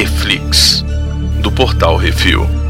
Reflix, do Portal Refil.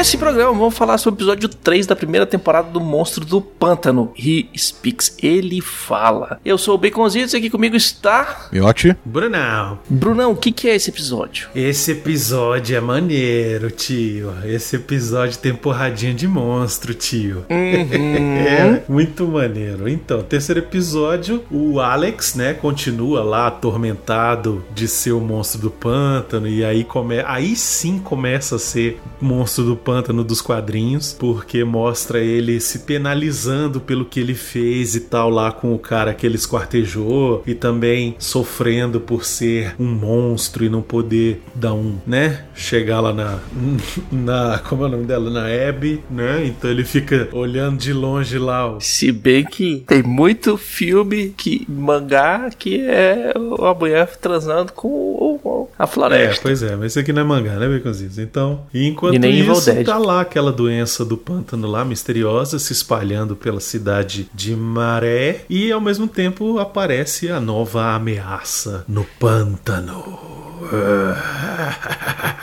Nesse programa vamos falar sobre o episódio 3 da primeira temporada do Monstro do Pântano. He Speaks, ele fala. Eu sou o Baconzitos e aqui comigo está... Miotti? Brunão. Brunão, o que, que é esse episódio? Esse episódio é maneiro, tio. Esse episódio tem porradinha de monstro, tio. Uhum. é muito maneiro. Então, terceiro episódio, o Alex, né, continua lá atormentado de ser o monstro do pântano e aí come... aí sim começa a ser monstro do pântano dos quadrinhos, porque mostra ele se penalizando pelo que ele fez e tal lá com o cara que ele esquartejou e também sofrendo por ser um monstro e não poder dar um, né, chegar lá na na como é o nome dela, na Abby, né? Então ele fica olhando de longe lá. ó. Se bem que tem muito filme que mangá que é a mulher transando com a É, floresta. pois é, mas isso aqui não é mangá, né, Baconzitos? Então, e enquanto E isso, Dead. tá lá aquela doença do pântano lá, misteriosa, se espalhando pela cidade de Maré, e ao mesmo tempo aparece a nova ameaça no pântano.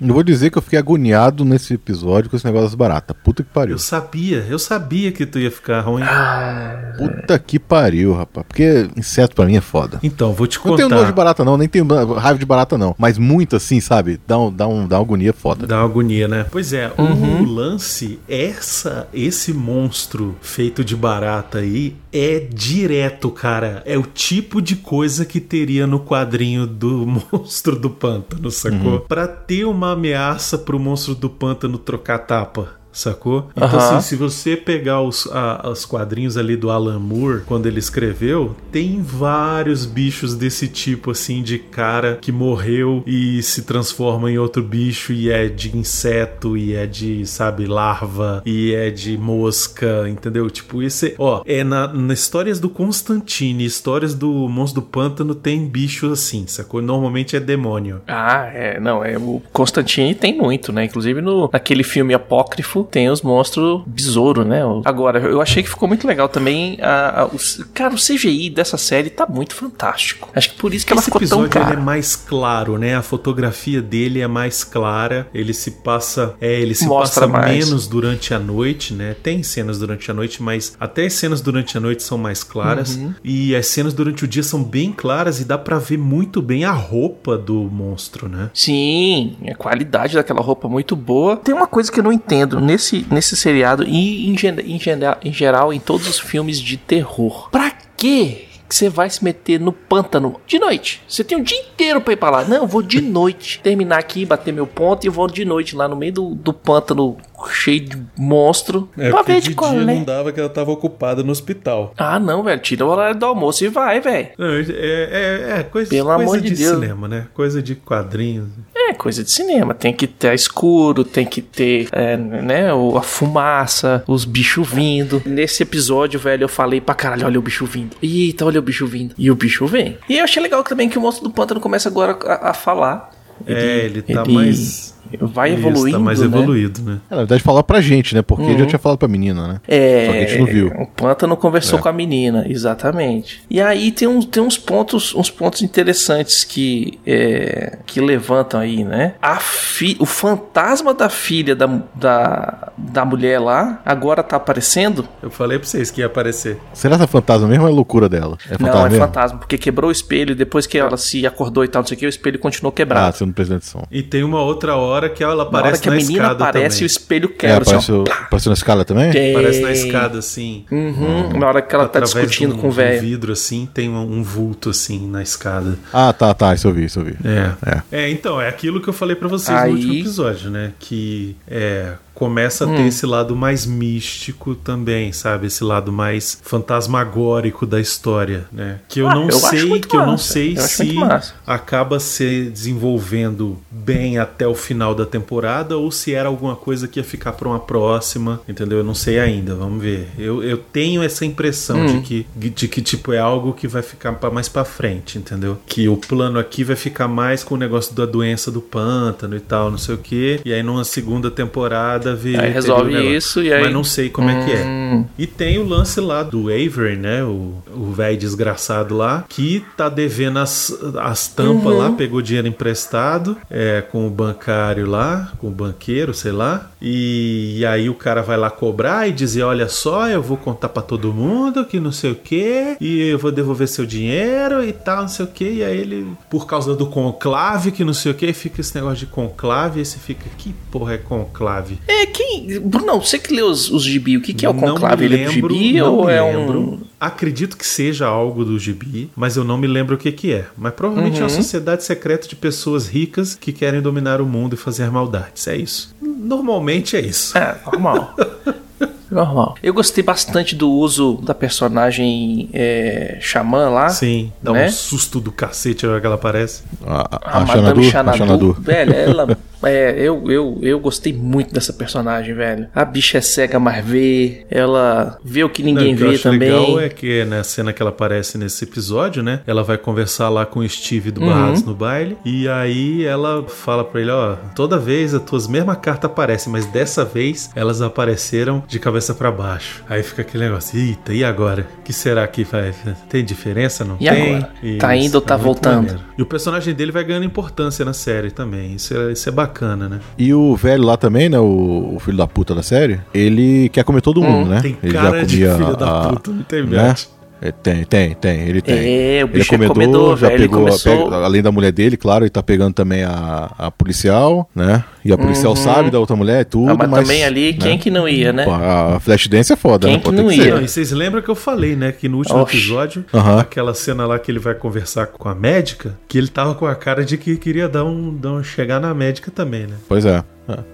Eu vou dizer que eu fiquei agoniado nesse episódio com esse negócio das baratas. Puta que pariu. Eu sabia, eu sabia que tu ia ficar ruim. Ah, Puta que pariu, rapaz. Porque inseto pra mim é foda. Então, vou te Não tenho nojo de contar. barata, não, nem tenho raiva de barata, não. Mas muito assim, sabe? Dá, um, dá, um, dá uma agonia foda. Dá uma agonia, né? Pois é, o lance, essa, esse monstro feito de barata aí é direto, cara. É o tipo de coisa que teria no quadrinho do monstro do pântano, sacou? Pra ter uma ameaça pro monstro do pântano trocar tapa. Sacou? Então, assim, se você pegar os, a- os quadrinhos ali do Alan Moore, quando ele escreveu, tem vários bichos desse tipo, assim, de cara que morreu e se transforma em outro bicho e é de inseto e é de, sabe, larva e é de mosca, entendeu? Tipo, esse, ó, é na, nas histórias do Constantine, histórias do Monstro do Pântano, tem bicho assim, sacou? Normalmente é demônio. Ah, é, não, é o Constantine tem muito, né? Inclusive no naquele filme apócrifo tem os monstros besouro, né? Agora, eu achei que ficou muito legal também a, a- o, cara, o CGI dessa série tá muito fantástico. Acho que por isso que ela Esse ficou tão episódio ele cara. é mais claro, né? A fotografia dele é mais clara. Ele se passa, é, ele se Mostra passa mais. menos durante a noite, né? Tem cenas durante a noite, mas até as cenas durante a noite são mais claras Uhum. e as cenas durante o dia são bem claras e dá pra ver muito bem a roupa do monstro, né? Sim, a qualidade daquela roupa muito boa. Tem uma coisa que eu não entendo nesse, nesse seriado e em, em em geral em todos os filmes de terror. Pra quê? Que você vai se meter no pântano de noite. Você tem o dia inteiro pra ir pra lá. Não, eu vou de noite. Terminar aqui, bater meu ponto e vou de noite lá no meio do, do pântano cheio de monstro. pra ver de qual é. dava que ela tava ocupada no hospital. Ah, não, velho. Tira o horário do almoço e vai, velho. Não, é, é, é coisa, Pelo coisa amor de de Deus. cinema, né? Coisa de quadrinhos. É, coisa de cinema. Tem que ter escuro, tem que ter, é, né, a fumaça, os bichos vindo. Nesse episódio, velho, eu falei pra caralho, olha o bicho vindo. Eita, olha o bicho vindo. E o bicho vem. E eu achei legal também que o monstro do pântano começa agora a, a falar. é, ele tá ele mais. Vai Isso, evoluindo, tá mais né? evoluído, né? É, na verdade, falar pra gente, né? Porque ele já tinha falado pra menina, né? É, Só que a gente não viu. o Pântano conversou É. com a menina, exatamente. E aí tem, uns tem uns pontos uns pontos interessantes que, é, que levantam aí, né? A fi, o fantasma da filha da, da, da mulher lá agora tá aparecendo. Eu falei pra vocês que ia aparecer. Será que é fantasma mesmo ou é loucura dela? É fantasma não, é mesmo? fantasma, porque quebrou o espelho e depois que ela se acordou e tal, não sei o que, o espelho continuou Ah, quebrado. você não prestou atenção. E tem uma outra hora que ela Na hora aparece na menina escada aparece, o também. espelho É, quebra. assim, ó. apareceu, apareceu na escala também? Tem. Aparece na escada, assim. Uhum, na hora que ela tá discutindo um- com o de um velho. vidro, assim, tem um, um vulto, assim, na escada. Ah, tá, tá. Isso eu vi, isso eu vi. É. É. É, então, é aquilo que eu falei pra vocês Aí- no último episódio, né? Que é começa a ter Hum. esse lado mais místico também, sabe? Esse lado mais fantasmagórico da história, né? Que eu Ah, não eu sei, que eu não massa. sei Eu se massa. acaba se desenvolvendo bem até o final final da temporada ou se era alguma coisa que ia ficar pra uma próxima, entendeu? Eu não sei ainda, vamos ver. Eu, eu tenho essa impressão Hum. de, que, de que, tipo, é algo que vai ficar pra, mais pra frente, entendeu? Que o plano aqui vai ficar mais com o negócio da doença do pântano e tal, não sei o quê. E aí numa segunda temporada vê. Aí resolve isso e aí- Mas não sei como é que é. Hum. E tem o lance lá do Avery, né? O o velho desgraçado lá, que tá devendo as, as tampas Uhum. lá, pegou dinheiro emprestado é, com o bancário lá, com o banqueiro, sei lá. E, e aí o cara vai lá cobrar e dizer: Olha só, eu vou contar pra todo mundo que não sei o que, e eu vou devolver seu dinheiro e tal, não sei o que. E aí ele, por causa do conclave, que não sei o que, fica esse negócio de conclave. E você fica: Que porra é conclave? É, quem. Bruno, você que lê os, os gibi, o que, que é o Não conclave? me Ele é do lembro, gibi não ou me é lembro. um. Acredito que seja algo do gibi, mas eu não me lembro o que, que é. Mas provavelmente é Uhum. uma sociedade secreta de pessoas ricas que querem dominar o mundo e fazer maldades. É isso. Normalmente é isso. É, normal. normal. Eu gostei bastante do uso da personagem é, Xamã lá. Sim, dá Né? um susto do cacete a hora que ela aparece. A, A, a, a Madame Xanadu, Xanadu. velho, ela. É, eu, eu, eu gostei muito dessa personagem, velho. A bicha é cega, mas vê. Ela vê o que ninguém Não, o que vê também. legal é que na cena que ela aparece nesse episódio, né? Ela vai conversar lá com o Steve do Uhum. Barrados no baile. E aí ela fala pra ele: Ó, toda vez as tuas mesmas cartas aparecem, mas dessa vez elas apareceram de cabeça pra baixo. Aí fica aquele negócio: Eita, e agora? O que será que vai? Tem diferença? Não E tem? agora? Tá indo ou tá muito voltando? E o personagem dele vai ganhando importância na série também. Isso é, isso é bacana, né? E o velho lá também, né? O, o filho da puta da série, ele quer comer todo mundo, né? Hum, Tem ele cara de filho da a- puta, não tem né? verdade. É, tem, tem, tem, ele tem. É, o Ele é bicho é comedor, comedor, já velho. Ele pegou, começou. pega- além da mulher dele, claro, ele tá pegando também a, a policial, né? E a policial sabe da outra mulher, tudo, Ah, mas, mas também ali, né? quem que não ia, né? A Flashdance é foda, Quem né? que não ia? Não, e vocês lembram que eu falei, né? Que no último Oxi. episódio, Aham. aquela cena lá que ele vai conversar com a médica, que ele tava com a cara de que queria dar um, dar um chegar na médica também, né? Pois é.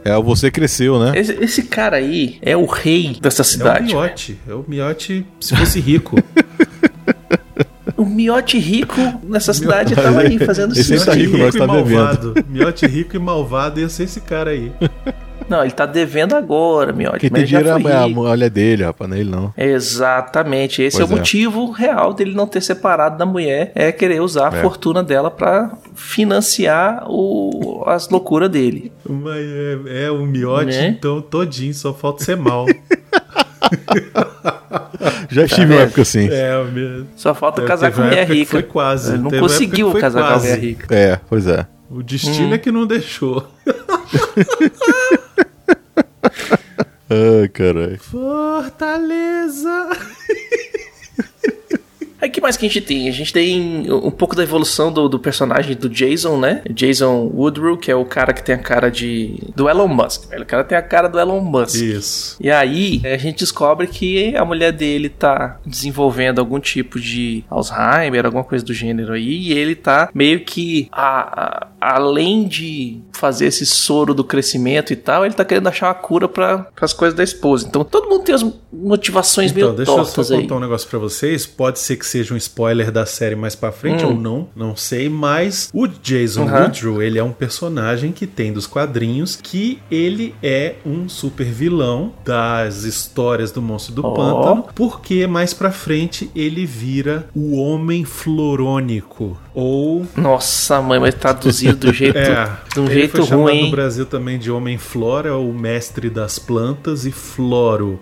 É, o você cresceu, né? Esse, esse cara aí é o rei dessa É o cidade. miote. É o miote se fosse rico. miote rico nessa cidade tava aí fazendo Esse isso. tá rico, nós e tá devendo. malvado. Miote rico e malvado ia ser esse cara aí. Não, ele tá devendo agora, miote. Quem mas tem dinheiro é a, a rico. mulher dele, rapaz, não é ele não. Exatamente, esse Pois é o é. motivo real dele não ter separado da mulher, é querer usar a É. fortuna dela pra financiar o, as loucuras dele. Mas é, é o miote, Né? então todinho, só falta ser mal. Já estive vendo? numa época assim. é, o meu- Só falta É, casar com uma mulher rica. foi quase, Ele não teve uma conseguiu casar com a quase. mulher rica. É, pois é. O destino Hum. é que não deixou. Ai, caralho. Fortaleza! Aí o que mais que a gente tem? A gente tem um pouco da evolução do, do personagem do Jason, né? Jason Woodrow, que é o cara que tem a cara de. do Elon Musk, velho. O cara tem a cara do Elon Musk. Isso. E aí, a gente descobre que a mulher dele tá desenvolvendo algum tipo de Alzheimer, alguma coisa do gênero aí, e ele tá meio que, a- a- além de fazer esse soro do crescimento e tal, ele tá querendo achar uma cura para as coisas da esposa. Então, todo mundo tem as motivações Então, meio deixa eu tortas só aí. contar um negócio pra vocês. Pode ser que seja um spoiler da série mais pra frente Hum. ou não, não sei. Mas o Jason Uhum. Woodrow, ele é um personagem que tem dos quadrinhos que ele é um super vilão das histórias do Monstro do Ó. Pântano. Porque mais pra frente ele vira o Homem Florônico. Ou Nossa, mãe, mas traduzido do jeito, É, de um ele jeito foi chamado ruim. no? Brasil também de Homem Flora, o mestre das plantas e floro.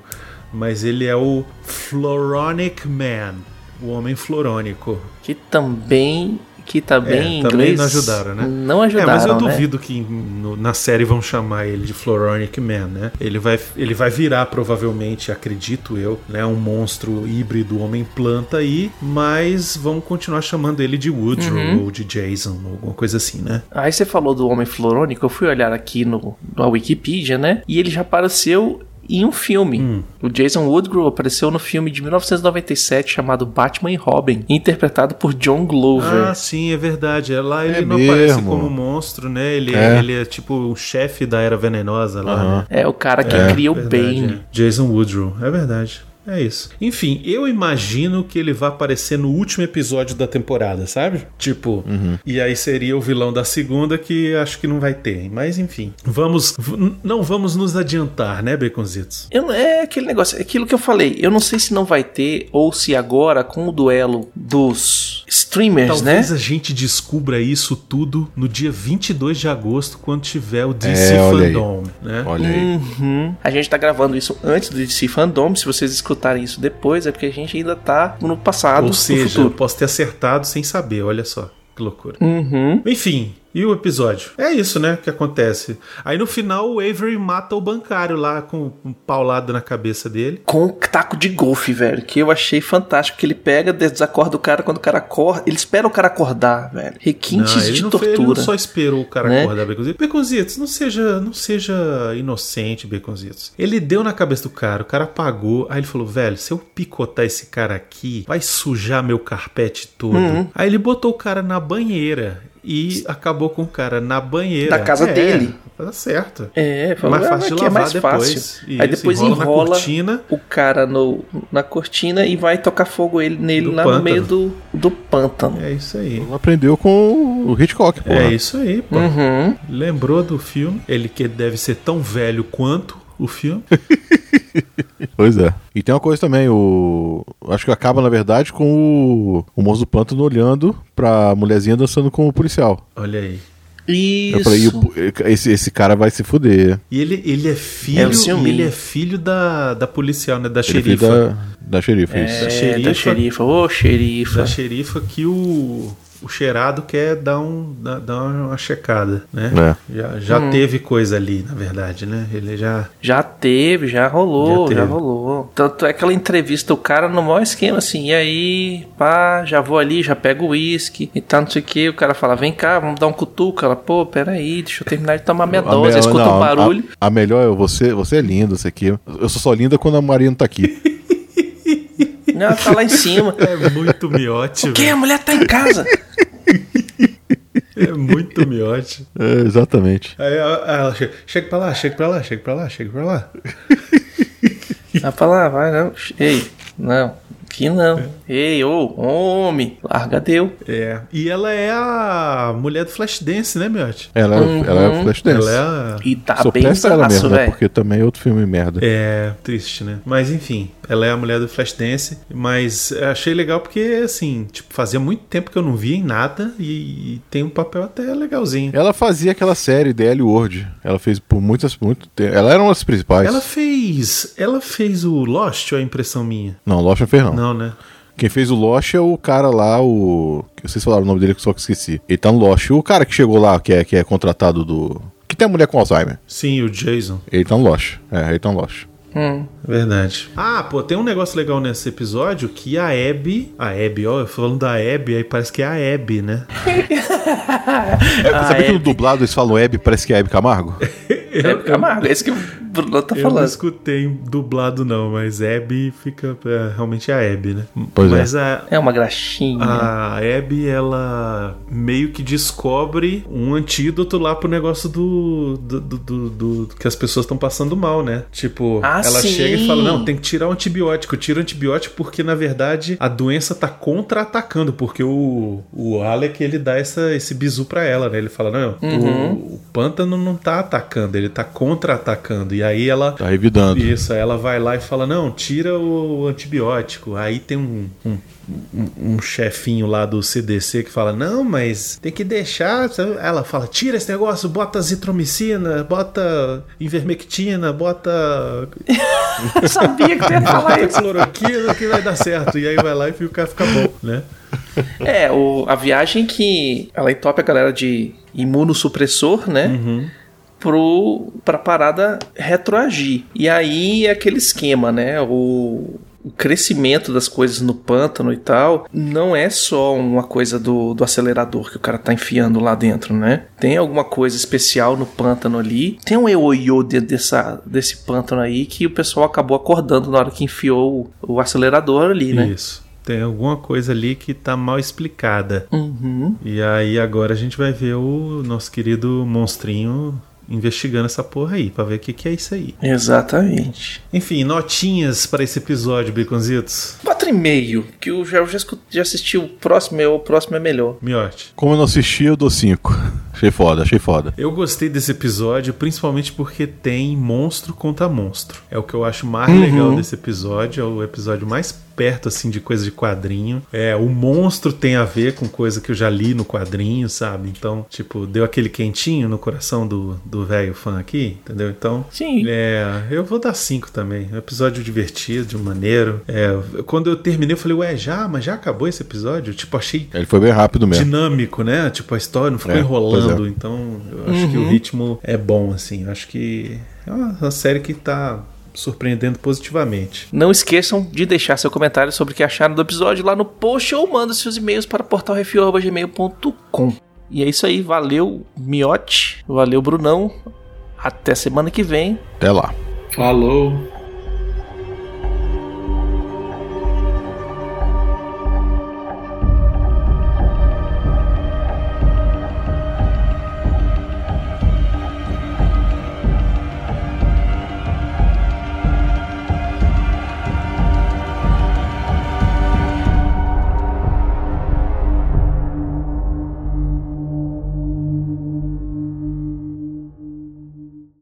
Mas ele é o Floronic Man, o Homem Florônico. Que também. Que também em É, também inglês. não ajudaram, né? Não É, ajudaram. mas eu né? duvido que no- na série vão chamar ele de Floronic Man, né? Ele vai, ele vai virar, provavelmente, acredito eu, né? Um monstro híbrido homem-planta aí, mas vão continuar chamando ele de Woodrow Uhum. ou de Jason, ou alguma coisa assim, né? Aí você falou do Homem Florônico, eu fui olhar aqui no, na Wikipedia, né? E ele já apareceu em um filme. Hum. O Jason Woodrow apareceu no filme de 1997 chamado Batman e Robin, interpretado por John Glover. Ah, sim, é verdade. É Lá ele É não aparece mesmo. como monstro, né? Ele É. é, ele é tipo o chefe da Era Venenosa lá, Aham. né? É o cara que É, cria o Verdade, Bane. é. Jason Woodrow, é verdade. É isso. Enfim, eu imagino que ele vai aparecer no último episódio da temporada, sabe? Tipo, e aí seria o vilão da segunda que acho que não vai ter. Mas enfim, vamos. Não vamos nos adiantar, né, Baconzitos? Eu, é aquele negócio, é aquilo que eu falei. Eu não sei se não vai ter, ou se agora, com o duelo dos streamers, né? Talvez a gente descubra isso tudo no dia 22 de agosto, quando tiver o DC É, olha aí. Fandom, né? Olha aí. Uhum. A gente tá gravando isso antes do DC Fandom. Se vocês escutarem isso depois, é porque a gente ainda tá no passado, Ou no seja, eu posso ter acertado sem saber, olha só. Que loucura. Uhum. Enfim, e o episódio? É isso, né, que acontece. Aí no final o Avery mata o bancário lá com um paulado na cabeça dele. Com um taco de golfe, velho. Que eu achei fantástico. Que ele pega, desacorda o cara. Quando o cara acorda. Ele espera o cara acordar, velho. Requintes Não, de não, fez- ele não tortura. só esperou o cara né? acordar Beconzitos. Beconzitos, não seja, não seja inocente, Beconzitos. Ele deu na cabeça do cara, o cara apagou. Aí ele falou, velho, se eu picotar esse cara aqui, vai sujar meu carpete todo. Uhum. Aí ele botou o cara na banheira e acabou com o cara na banheira. Da casa É, dele. Tá certo. É, É falou, mais ah, fácil de aqui é lavar mais depois. fácil. Isso, Aí depois enrola na enrola, cortina. o cara no, na cortina e vai tocar fogo ele, nele Do lá pântano. no meio do, do pântano. É isso aí. Aprendeu com o Hitchcock, pô. É isso aí, pô. Uhum. Lembrou do filme? Ele que deve ser tão velho quanto o filme. Pois é. E tem uma coisa também, o. Acho que acaba, na verdade, com o, o moço do pântano olhando pra mulherzinha dançando com o policial. Olha aí. Isso. Eu falei, "Ih, esse, esse cara vai se fuder. E ele, ele é É filho, e ele é filho da, da policial, né? Da Ele é filho xerifa. da, da xerifa, É, isso. Da xerifa. da xerifa. Ô, xerifa. Da xerifa que o, o cheirado quer dar, um, dar, dar uma checada, né? É. Já, já Hum. teve coisa ali, na verdade, né? Ele já. Já teve, já rolou, Já já, teve. rolou. Tanto é aquela entrevista, o cara no maior esquema assim, e aí, pá, já vou ali, já pego o uísque e tal, não sei o que. O cara fala, vem cá, vamos dar um cutuco. Ela, pô, peraí, deixa eu terminar de tomar minha dose. me- escuta não, um barulho. A, a melhor é você, você é linda, isso aqui. Eu sou só linda quando a Maria não tá aqui. Não, ela tá lá em cima. É muito miote, O que? A mulher tá em casa. É muito miote. É, exatamente. Aí ela, chega, chega pra lá, chega pra lá, chega pra lá, chega pra lá. Ela fala, ah, vai não. Ei, não, aqui não. Ei, ô, homem, larga deu. É. E ela é a mulher do Flashdance, né, miote? Ela, ela é Flashdance. Ela é a. E tá Só bem ela mesmo, né? velho. Porque também é outro filme merda. É, triste, né? Mas enfim, ela é a mulher do Flashdance. Mas eu achei legal porque, assim, tipo, fazia muito tempo que eu não via em nada e, e tem um papel até legalzinho. Ela fazia aquela série DL World. Ela fez por muitas, muito tempo. Ela era uma das principais. Ela fez. Ela fez o Lost ou é impressão minha? Não, Lost não fez não. Não, né? Quem fez o Lost é o cara lá, o. Vocês falaram o nome dele, que só que esqueci. Ele tá no Lost. O cara que chegou lá, que é, que é contratado do. Que tem a mulher com Alzheimer. Sim, o Jason. Ele tá no Lost. É, ele tá no Lost. Hum. Verdade. Ah, pô, tem um negócio legal nesse episódio que a Abby. A Abby, ó, eu falando da Abby, aí parece que é a Abby, né? Ah, Sabia que é, no dublado eles falam Hebe, parece que é Hebe Camargo? é Camargo, é isso que Bruno tá Eu não falando. escutei dublado, não, mas Abby fica. é, realmente é a Abby, né? Pois é. mas a, É uma graxinha. A Abby, ela meio que descobre um antídoto lá pro negócio do. do, do- do- do- que as pessoas estão passando mal, né? Tipo, Ah, ela sim. chega e fala: Não, tem que tirar o antibiótico. Tira o antibiótico porque, na verdade, a doença tá contra-atacando. Porque o, o Alec, ele dá essa, esse bizu pra ela, né? Ele fala: Não, Uhum. o, o pântano não tá atacando, ele tá contra-atacando. E aí ela. Tá revidando. Isso, ela vai lá e fala: não, tira o antibiótico. Aí tem um, um, um- um chefinho lá do CDC que fala: não, mas tem que deixar. Ela fala: tira esse negócio, bota azitromicina, bota ivermectina, bota Eu sabia que ia falar isso. cloroquina que vai dar certo. E aí vai lá e fica, fica bom, né? É, o, a viagem que ela entope a galera de imunossupressor, né? Uhum. Pro, pra parada retroagir. E aí é aquele esquema, né? O, o crescimento das coisas no pântano e tal não é só uma coisa do, do acelerador que o cara tá enfiando lá dentro, né? Tem alguma coisa especial no pântano ali. Tem um eoiô dentro dessa, desse pântano aí que o pessoal acabou acordando na hora que enfiou o, o acelerador ali, né? Isso. Tem alguma coisa ali que tá mal explicada. Uhum. E aí agora a gente vai ver o nosso querido monstrinho investigando essa porra aí, pra ver o que, que é isso aí. Exatamente. Enfim, notinhas para esse episódio, Baconzitos. 4,5, que eu já, eu já, já assisti o próximo, o próximo é melhor. Miote. Como eu não assisti, eu dou 5. Achei foda, achei foda. Eu gostei desse episódio, principalmente porque tem monstro contra monstro. É o que eu acho mais Uhum. legal desse episódio, é o episódio mais perto assim de coisa de quadrinho. É, o monstro tem a ver com coisa que eu já li no quadrinho, sabe? Então, tipo, deu aquele quentinho no coração do do velho fã aqui, entendeu? Então, Sim. é, eu vou dar cinco também. Um episódio divertido, maneiro. É, quando eu terminei, eu falei, ué, já? Mas já acabou esse episódio? Tipo, achei Ele foi bem rápido mesmo. dinâmico, né? Tipo, a história não ficou É, enrolando. é. Então, eu acho que o ritmo é bom, assim. Eu acho que é uma, uma série que tá surpreendendo positivamente. Não esqueçam de deixar seu comentário sobre o que acharam do episódio lá no post ou manda seus e-mails para portalrefil.gmail.com. E é isso aí, valeu Miote, valeu Brunão. Até semana que vem. Até lá. Falou.